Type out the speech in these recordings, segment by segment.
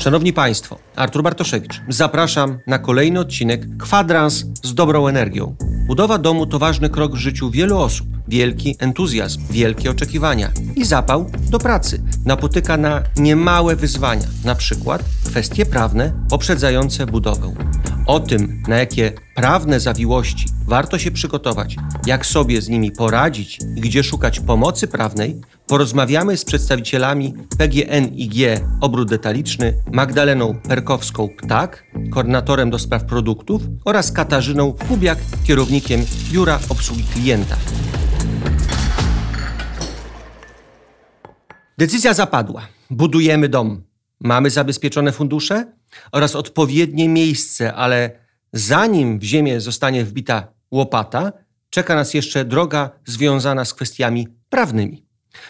Szanowni Państwo, Artur Bartoszewicz. Zapraszam na kolejny odcinek Kwadrans z dobrą energią. Budowa domu to ważny krok w życiu wielu osób. Wielki entuzjazm, wielkie oczekiwania i zapał do pracy. Napotyka na niemałe wyzwania, na przykład kwestie prawne poprzedzające budowę. O tym, na jakie prawne zawiłości warto się przygotować, jak sobie z nimi poradzić i gdzie szukać pomocy prawnej, porozmawiamy z przedstawicielami PGNiG Obrót Detaliczny, Magdaleną Perkowską-Ptak, koordynatorem do spraw produktów oraz Katarzyną Kubiak, kierownikiem Biura Obsługi Klienta. Decyzja zapadła. Budujemy dom. Mamy zabezpieczone fundusze oraz odpowiednie miejsce, ale zanim w ziemię zostanie wbita łopata, czeka nas jeszcze droga związana z kwestiami prawnymi.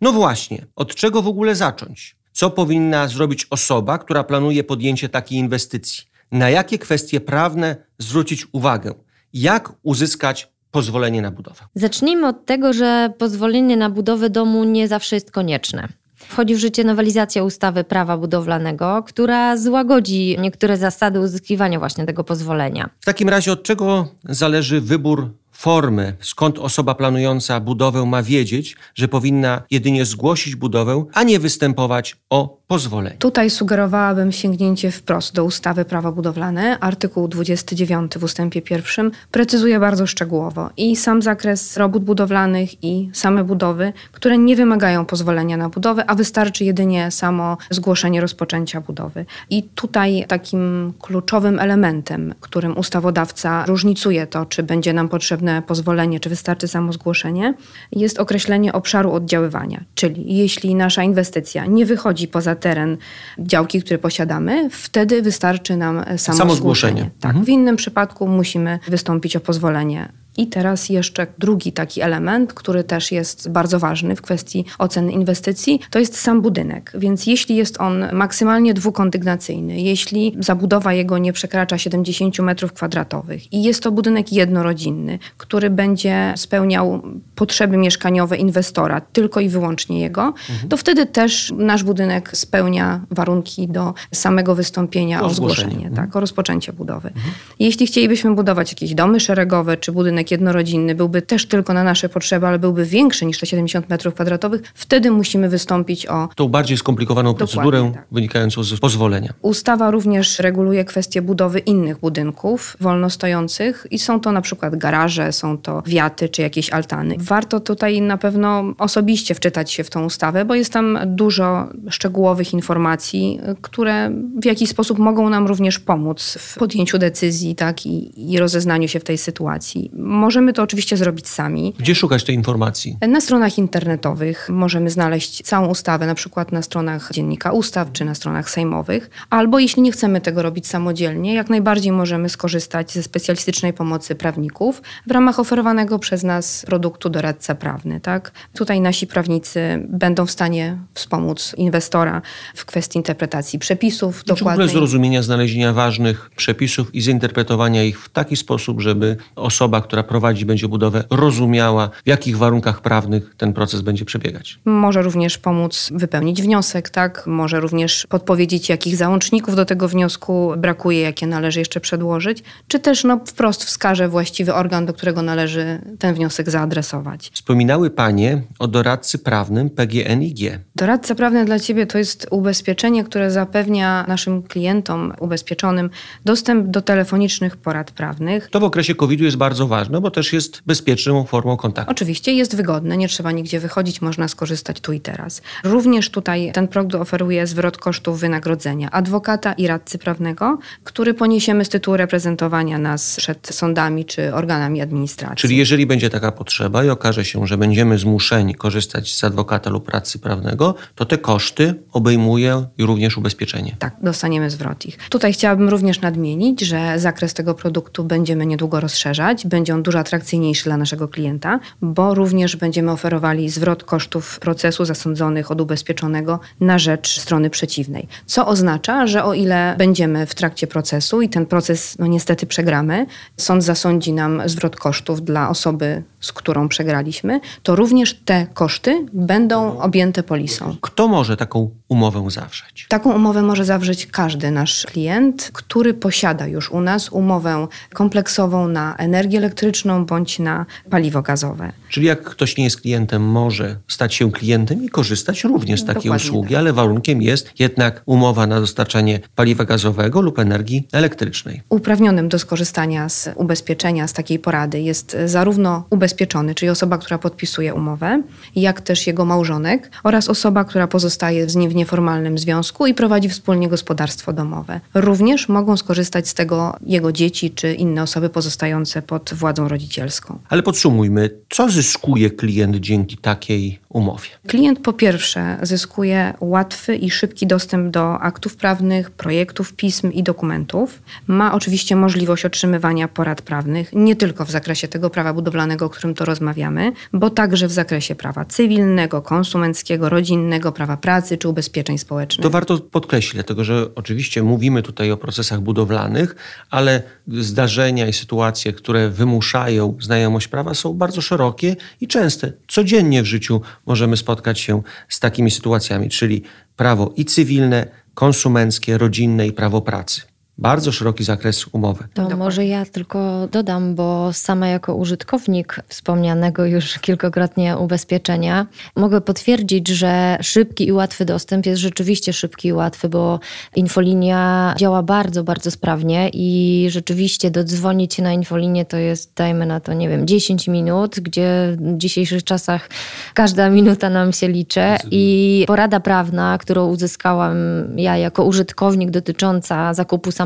No właśnie, od czego w ogóle zacząć? Co powinna zrobić osoba, która planuje podjęcie takiej inwestycji? Na jakie kwestie prawne zwrócić uwagę? Jak uzyskać pozwolenie na budowę? Zacznijmy od tego, że pozwolenie na budowę domu nie zawsze jest konieczne. Wchodzi w życie nowelizacja ustawy prawa budowlanego, która złagodzi niektóre zasady uzyskiwania właśnie tego pozwolenia. W takim razie od czego zależy wybór formy, skąd osoba planująca budowę ma wiedzieć, że powinna jedynie zgłosić budowę, a nie występować o pozwolenie. Tutaj sugerowałabym sięgnięcie wprost do ustawy prawa budowlane. Artykuł 29 w ustępie pierwszym precyzuje bardzo szczegółowo i sam zakres robót budowlanych i same budowy, które nie wymagają pozwolenia na budowę, a wystarczy jedynie samo zgłoszenie rozpoczęcia budowy. I tutaj takim kluczowym elementem, którym ustawodawca różnicuje to, czy będzie nam potrzebne pozwolenie, czy wystarczy samo zgłoszenie, jest określenie obszaru oddziaływania. Czyli jeśli nasza inwestycja nie wychodzi poza teren działki, który posiadamy, wtedy wystarczy nam samo, Samo zgłoszenie. zgłoszenie. Tak, Mhm. w innym przypadku musimy wystąpić o pozwolenie. I teraz jeszcze drugi taki element, który też jest bardzo ważny w kwestii oceny inwestycji, to jest sam budynek. Więc jeśli jest on maksymalnie dwukondygnacyjny, jeśli zabudowa jego nie przekracza 70 metrów kwadratowych i jest to budynek jednorodzinny, który będzie spełniał potrzeby mieszkaniowe inwestora, tylko i wyłącznie jego, to wtedy też nasz budynek spełnia warunki do samego wystąpienia O o, zgłoszenie. zgłoszenie, Mhm. tak, o rozpoczęcie budowy. Jeśli chcielibyśmy budować jakieś domy szeregowe, czy budynek jednorodzinny, byłby też tylko na nasze potrzeby, ale byłby większy niż te 70 metrów kwadratowych, wtedy musimy wystąpić o Tą bardziej skomplikowaną procedurę tak. wynikającą z pozwolenia. Ustawa również reguluje kwestię budowy innych budynków wolnostojących i są to na przykład garaże, są to wiaty czy jakieś altany. Warto tutaj na pewno osobiście wczytać się w tą ustawę, bo jest tam dużo szczegółowych informacji, które w jakiś sposób mogą nam również pomóc w podjęciu decyzji tak, i, i rozeznaniu się w tej sytuacji. Możemy to oczywiście zrobić sami. Gdzie szukać tej informacji? Na stronach internetowych możemy znaleźć całą ustawę, na przykład na stronach Dziennika Ustaw czy na stronach sejmowych, albo jeśli nie chcemy tego robić samodzielnie, jak najbardziej możemy skorzystać ze specjalistycznej pomocy prawników w ramach oferowanego przez nas produktu doradca prawny. Tak? Tutaj nasi prawnicy będą w stanie wspomóc inwestora w kwestii interpretacji przepisów Czy w ogóle dokładnej. zrozumienia, znalezienia ważnych przepisów i zinterpretowania ich w taki sposób, żeby osoba, która prowadzi będzie budowę, rozumiała, w jakich warunkach prawnych ten proces będzie przebiegać. Może również pomóc wypełnić wniosek, tak? Może również podpowiedzieć, jakich załączników do tego wniosku brakuje, jakie należy jeszcze przedłożyć, czy też no, wprost wskaże właściwy organ, do którego należy ten wniosek zaadresować. Wspominały Panie o doradcy prawnym PGNiG. Doradca prawny dla Ciebie to jest ubezpieczenie, które zapewnia naszym klientom ubezpieczonym dostęp do telefonicznych porad prawnych. To w okresie COVID-u jest bardzo ważne, bo też jest bezpieczną formą kontaktu. Oczywiście jest wygodne, nie trzeba nigdzie wychodzić, można skorzystać tu i teraz. Również tutaj ten produkt oferuje zwrot kosztów wynagrodzenia adwokata i radcy prawnego, który poniesiemy z tytułu reprezentowania nas przed sądami czy organami administracji. Czyli jeżeli będzie taka potrzeba i okaże się, że będziemy zmuszeni korzystać z adwokata lub radcy prawnego, to te koszty obejmuje również ubezpieczenie. Tak, dostaniemy zwrot ich. Tutaj chciałabym również nadmienić, że zakres tego produktu będziemy niedługo rozszerzać. Będzie on dużo atrakcyjniejszy dla naszego klienta, bo również będziemy oferowali zwrot kosztów procesu zasądzonych od ubezpieczonego na rzecz strony przeciwnej. Co oznacza, że o ile będziemy w trakcie procesu i ten proces no niestety przegramy, sąd zasądzi nam zwrot kosztów dla osoby, z którą przegraliśmy, to również te koszty będą objęte polisą. Kto może taką umowę zawrzeć? Taką umowę może zawrzeć każdy nasz klient, który posiada już u nas umowę kompleksową na energię elektryczną bądź na paliwo gazowe. Czyli jak ktoś nie jest klientem, może stać się klientem i korzystać również z takiej Dokładnie usługi, tak. ale warunkiem jest jednak umowa na dostarczanie paliwa gazowego lub energii elektrycznej. Uprawnionym do skorzystania z ubezpieczenia, z takiej porady jest zarówno ubezpieczony, czyli osoba, która podpisuje umowę, jak też jego małżonek oraz osoba, która pozostaje z nim w nieformalnym związku i prowadzi wspólnie gospodarstwo domowe. Również mogą skorzystać z tego jego dzieci czy inne osoby pozostające pod władzą rodzicielską. Ale podsumujmy, co zyskuje klient dzięki takiej umowie? Klient po pierwsze zyskuje łatwy i szybki dostęp do aktów prawnych, projektów pism i dokumentów. Ma oczywiście możliwość otrzymywania porad prawnych nie tylko w zakresie tego prawa budowlanego, o którym to rozmawiamy, bo także w zakresie prawa cywilnego, konsumenckiego, rodzinnego, prawa pracy czy ubezpieczeń społecznych. To warto podkreślić, dlatego że oczywiście mówimy tutaj o procesach budowlanych, ale zdarzenia i sytuacje, które wymuszają znajomość prawa, są bardzo szerokie i częste. Codziennie w życiu możemy spotkać się z takimi sytuacjami, czyli prawo i cywilne, konsumenckie, rodzinne i prawo pracy. Bardzo szeroki zakres umowy. To Dokładnie. może ja tylko dodam, bo sama jako użytkownik wspomnianego już kilkakrotnie ubezpieczenia mogę potwierdzić, że szybki i łatwy dostęp jest rzeczywiście szybki i łatwy, bo infolinia działa bardzo, bardzo sprawnie i rzeczywiście dodzwonić się na infolinię to jest, dajmy na to, nie wiem, 10 minut, gdzie w dzisiejszych czasach każda minuta nam się liczy i porada prawna, którą uzyskałam ja jako użytkownik dotycząca zakupu samochodu,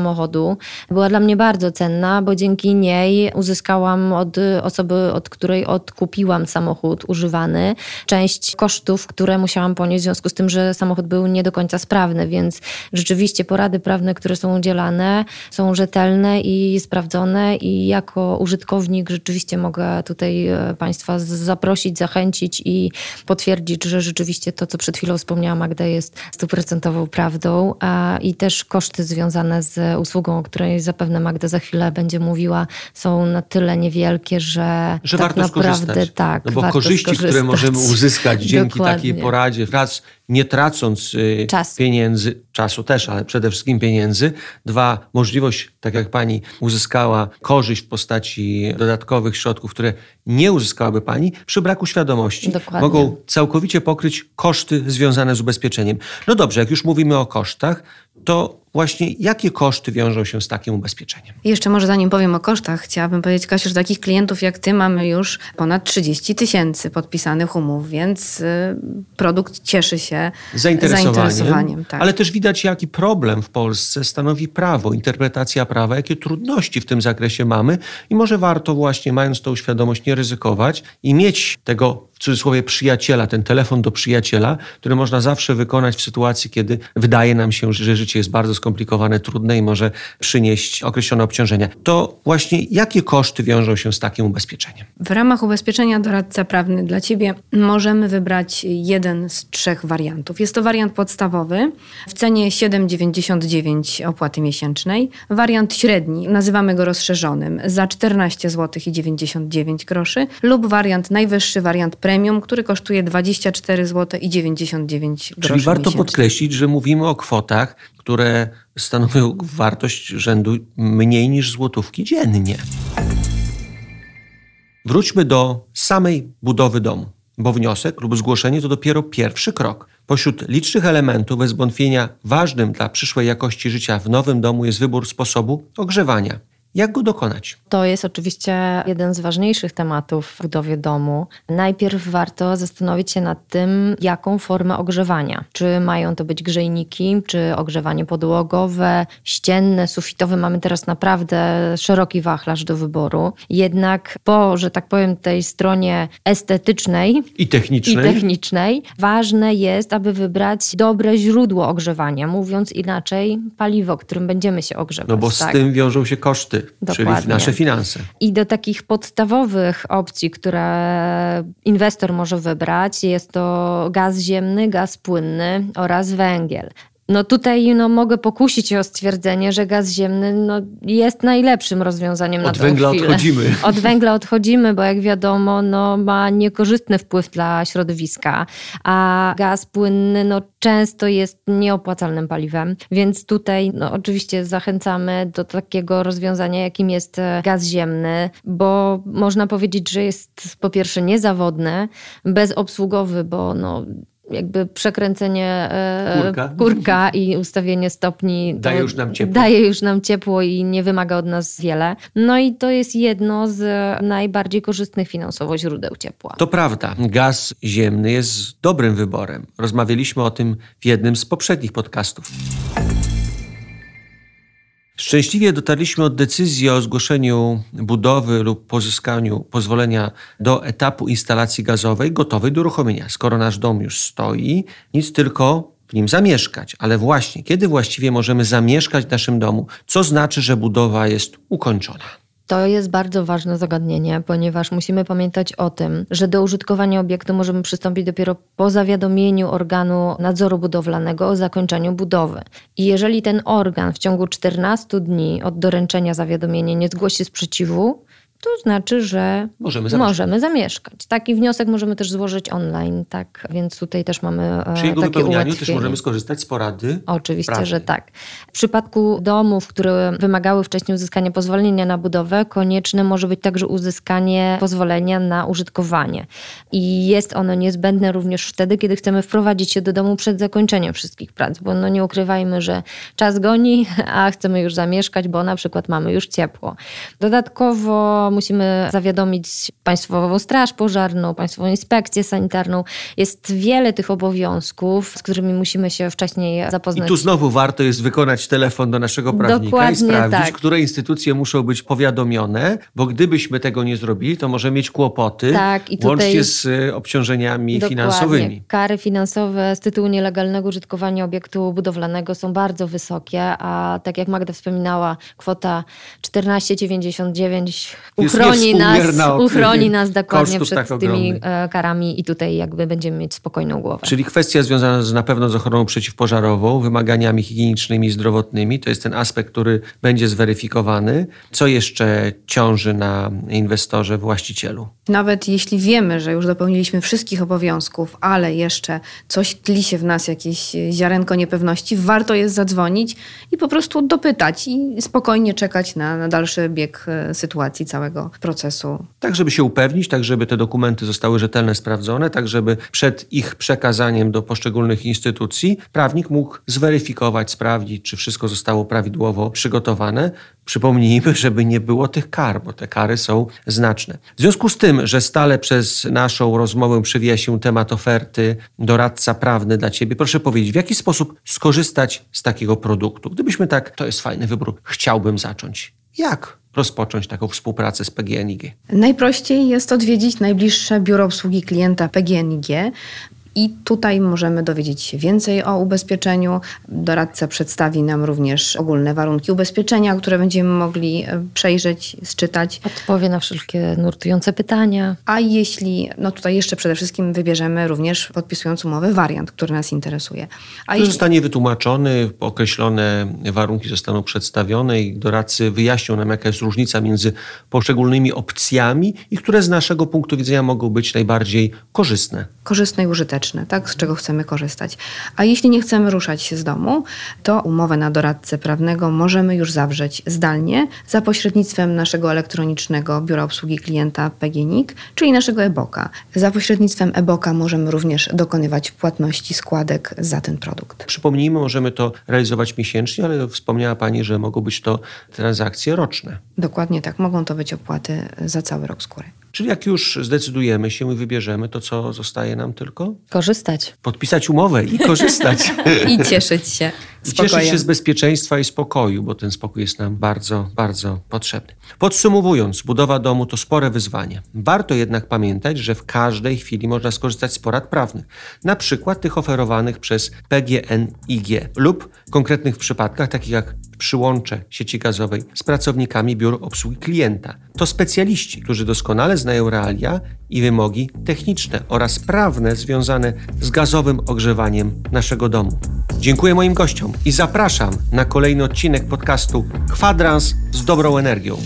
była dla mnie bardzo cenna, bo dzięki niej uzyskałam od osoby, od której odkupiłam samochód używany, część kosztów, które musiałam ponieść w związku z tym, że samochód był nie do końca sprawny, więc rzeczywiście porady prawne, które są udzielane, są rzetelne i sprawdzone i jako użytkownik rzeczywiście mogę tutaj e, Państwa zaprosić, zachęcić i potwierdzić, że rzeczywiście to, co przed chwilą wspomniała Magda, jest stuprocentową prawdą a, i też koszty związane z usługą, o której zapewne Magda za chwilę będzie mówiła, są na tyle niewielkie, że, Że tak warto naprawdę skorzystać. tak. no bo korzyści, które skorzystać. możemy uzyskać dzięki Dokładnie. takiej poradzie, raz nie tracąc y, Czasu. pieniędzy, czasu też, ale przede wszystkim pieniędzy. Dwa, możliwość, tak jak pani uzyskała korzyść w postaci dodatkowych środków, które nie uzyskałaby pani przy braku świadomości. Dokładnie. Mogą całkowicie pokryć koszty związane z ubezpieczeniem. No dobrze, jak już mówimy o kosztach, to właśnie jakie koszty wiążą się z takim ubezpieczeniem? Jeszcze może zanim powiem o kosztach, chciałabym powiedzieć, Kasiu, że takich klientów jak ty mamy już ponad 30 tysięcy podpisanych umów, więc y, produkt cieszy się zainteresowaniem, zainteresowaniem tak. ale też widać, jaki problem w Polsce stanowi prawo, interpretacja prawa, jakie trudności w tym zakresie mamy i może warto właśnie, mając tą świadomość, nie ryzykować i mieć tego w cudzysłowie przyjaciela, ten telefon do przyjaciela, który można zawsze wykonać w sytuacji, kiedy wydaje nam się, że życie jest bardzo skomplikowane, trudne i może przynieść określone obciążenia. To właśnie jakie koszty wiążą się z takim ubezpieczeniem? W ramach ubezpieczenia doradca prawny dla Ciebie możemy wybrać jeden z trzech wariantów. Jest to wariant podstawowy w cenie 7,99 opłaty miesięcznej. Wariant średni, nazywamy go rozszerzonym, za 14 zł i 99 groszy lub wariant najwyższy, wariant premium, który kosztuje 24 zł i 99 groszy Czyli warto miesięcznie. podkreślić, że mówimy o kwotach, które stanowią wartość rzędu mniej niż złotówki dziennie. Wróćmy do samej budowy domu, bo wniosek lub zgłoszenie to dopiero pierwszy krok. Pośród licznych elementów bez wątpienia ważnym dla przyszłej jakości życia w nowym domu jest wybór sposobu ogrzewania. Jak go dokonać? To jest oczywiście jeden z ważniejszych tematów w budowie domu. Najpierw warto zastanowić się nad tym, jaką formę ogrzewania. Czy mają to być grzejniki, czy ogrzewanie podłogowe, ścienne, sufitowe. Mamy teraz naprawdę szeroki wachlarz do wyboru. Jednak po, że tak powiem, tej stronie estetycznej I i technicznej? technicznej. Ważne jest, aby wybrać dobre źródło ogrzewania. Mówiąc inaczej, paliwo, którym będziemy się ogrzewać. no bo z tak? tym wiążą się koszty, czyli Dokładnie. nasze finanse. I do takich podstawowych opcji, które inwestor może wybrać, jest to gaz ziemny, gaz płynny oraz węgiel. No tutaj no, mogę pokusić się o stwierdzenie, że gaz ziemny no, jest najlepszym rozwiązaniem Od na węgla chwilę. odchodzimy. Od węgla odchodzimy, bo jak wiadomo, no, ma niekorzystny wpływ dla środowiska, a gaz płynny no, często jest nieopłacalnym paliwem, więc tutaj no, oczywiście zachęcamy do takiego rozwiązania, jakim jest e, gaz ziemny, bo można powiedzieć, że jest po pierwsze niezawodny, bezobsługowy, bo no, jakby przekręcenie e, Kurka. kurka i ustawienie stopni to Daje już nam ciepło. Daje już nam ciepło i nie wymaga od nas wiele. No i to jest jedno z najbardziej korzystnych finansowo źródeł ciepła. To prawda, gaz ziemny jest dobrym wyborem. Rozmawialiśmy o tym w jednym z poprzednich podcastów. Szczęśliwie dotarliśmy od decyzji o zgłoszeniu budowy lub pozyskaniu pozwolenia do etapu instalacji gazowej gotowej do uruchomienia. Skoro nasz dom już stoi, nic tylko w nim zamieszkać. Ale właśnie, kiedy właściwie możemy zamieszkać w naszym domu? Co znaczy, że budowa jest ukończona? To jest bardzo ważne zagadnienie, ponieważ musimy pamiętać o tym, że do użytkowania obiektu możemy przystąpić dopiero po zawiadomieniu organu nadzoru budowlanego o zakończeniu budowy. I jeżeli ten organ w ciągu 14 dni od doręczenia zawiadomienia nie zgłosi sprzeciwu, to znaczy, że Możemy zamieszkać. możemy zamieszkać. Taki wniosek możemy też złożyć online, tak? Więc tutaj też mamy e, Przy jego takie wypełnianiu też ułatwienie. możemy skorzystać z porady. Oczywiście, prawnej. że tak. W przypadku domów, które wymagały wcześniej uzyskania pozwolenia na budowę, konieczne może być także uzyskanie pozwolenia na użytkowanie. I jest ono niezbędne również wtedy, kiedy chcemy wprowadzić się do domu przed zakończeniem wszystkich prac, bo no nie ukrywajmy, że czas goni, a chcemy już zamieszkać, bo na przykład mamy już ciepło. Dodatkowo musimy zawiadomić Państwową Straż Pożarną, Państwową Inspekcję Sanitarną. Jest wiele tych obowiązków, z którymi musimy się wcześniej I zapoznać. tu znowu warto jest wykonać telefon do naszego prawnika Dokładnie i sprawdzić, tak. które instytucje muszą być powiadomione, bo gdybyśmy tego nie zrobili, to może mieć kłopoty, Tak, i tutaj- łącznie z y, obciążeniami Dokładnie. finansowymi. Kary finansowe z tytułu nielegalnego użytkowania obiektu budowlanego są bardzo wysokie, a tak jak Magda wspominała, kwota 14,99 Jest uchroni nas, uchroni nas dokładnie przed tak tymi ogromnych. e, karami i tutaj jakby będziemy mieć spokojną głowę. Czyli kwestia związana z, na pewno z ochroną przeciwpożarową, wymaganiami higienicznymi i zdrowotnymi. To jest ten aspekt, który będzie zweryfikowany. Co jeszcze ciąży na inwestorze, właścicielu? Nawet jeśli wiemy, że już dopełniliśmy wszystkich obowiązków, ale jeszcze coś tli się w nas, jakieś ziarenko niepewności, warto jest zadzwonić i po prostu dopytać i spokojnie czekać na, na dalszy bieg e, sytuacji całego procesu. Tak, żeby się upewnić, tak, żeby te dokumenty zostały rzetelne, sprawdzone, tak, żeby przed ich przekazaniem do poszczególnych instytucji prawnik mógł zweryfikować, sprawdzić, czy wszystko zostało prawidłowo przygotowane. Przypomnijmy, żeby nie było tych kar, bo te kary są znaczne. W związku z tym, że stale przez naszą rozmowę przewija się temat oferty doradca prawny dla Ciebie, proszę powiedzieć, w jaki sposób skorzystać z takiego produktu? Gdybyśmy tak, to jest fajny wybór, chciałbym zacząć. Jak rozpocząć taką współpracę z PGNiG? Najprościej jest odwiedzić najbliższe biuro obsługi klienta PGNiG. I tutaj możemy dowiedzieć się więcej o ubezpieczeniu. Doradca przedstawi nam również ogólne warunki ubezpieczenia, które będziemy mogli e, przejrzeć, sczytać. Odpowie na wszelkie nurtujące pytania. A jeśli, no tutaj jeszcze przede wszystkim wybierzemy również podpisując umowę wariant, który nas interesuje. A jeśli, zostanie wytłumaczony, określone warunki zostaną przedstawione i doradcy wyjaśnią nam, jaka jest różnica między poszczególnymi opcjami i które z naszego punktu widzenia mogą być najbardziej korzystne. korzystne i użyteczne, tak, z czego chcemy korzystać. A jeśli nie chcemy ruszać się z domu, to umowę na doradcę prawnego możemy już zawrzeć zdalnie za pośrednictwem naszego elektronicznego biura obsługi klienta PGNiG, czyli naszego e-boka. Za pośrednictwem e-boka możemy również dokonywać płatności składek za ten produkt. Przypomnijmy, możemy to realizować miesięcznie, ale wspomniała Pani, że mogą być to transakcje roczne. Dokładnie tak, mogą to być opłaty za cały rok skóry. Czyli jak już zdecydujemy się i wybierzemy, to co zostaje nam tylko? Korzystać. Podpisać umowę i korzystać. I cieszyć się I cieszyć spokojem. się z bezpieczeństwa i spokoju, bo ten spokój jest nam bardzo, bardzo potrzebny. Podsumowując, budowa domu to spore wyzwanie. Warto jednak pamiętać, że w każdej chwili można skorzystać z porad prawnych, na przykład tych oferowanych przez PGNiG lub w konkretnych przypadkach, takich jak przyłącze sieci gazowej z pracownikami biur obsługi klienta. To specjaliści, którzy doskonale znają realia i wymogi techniczne oraz prawne związane z gazowym ogrzewaniem naszego domu. Dziękuję moim gościom i zapraszam na kolejny odcinek podcastu Kwadrans z dobrą energią.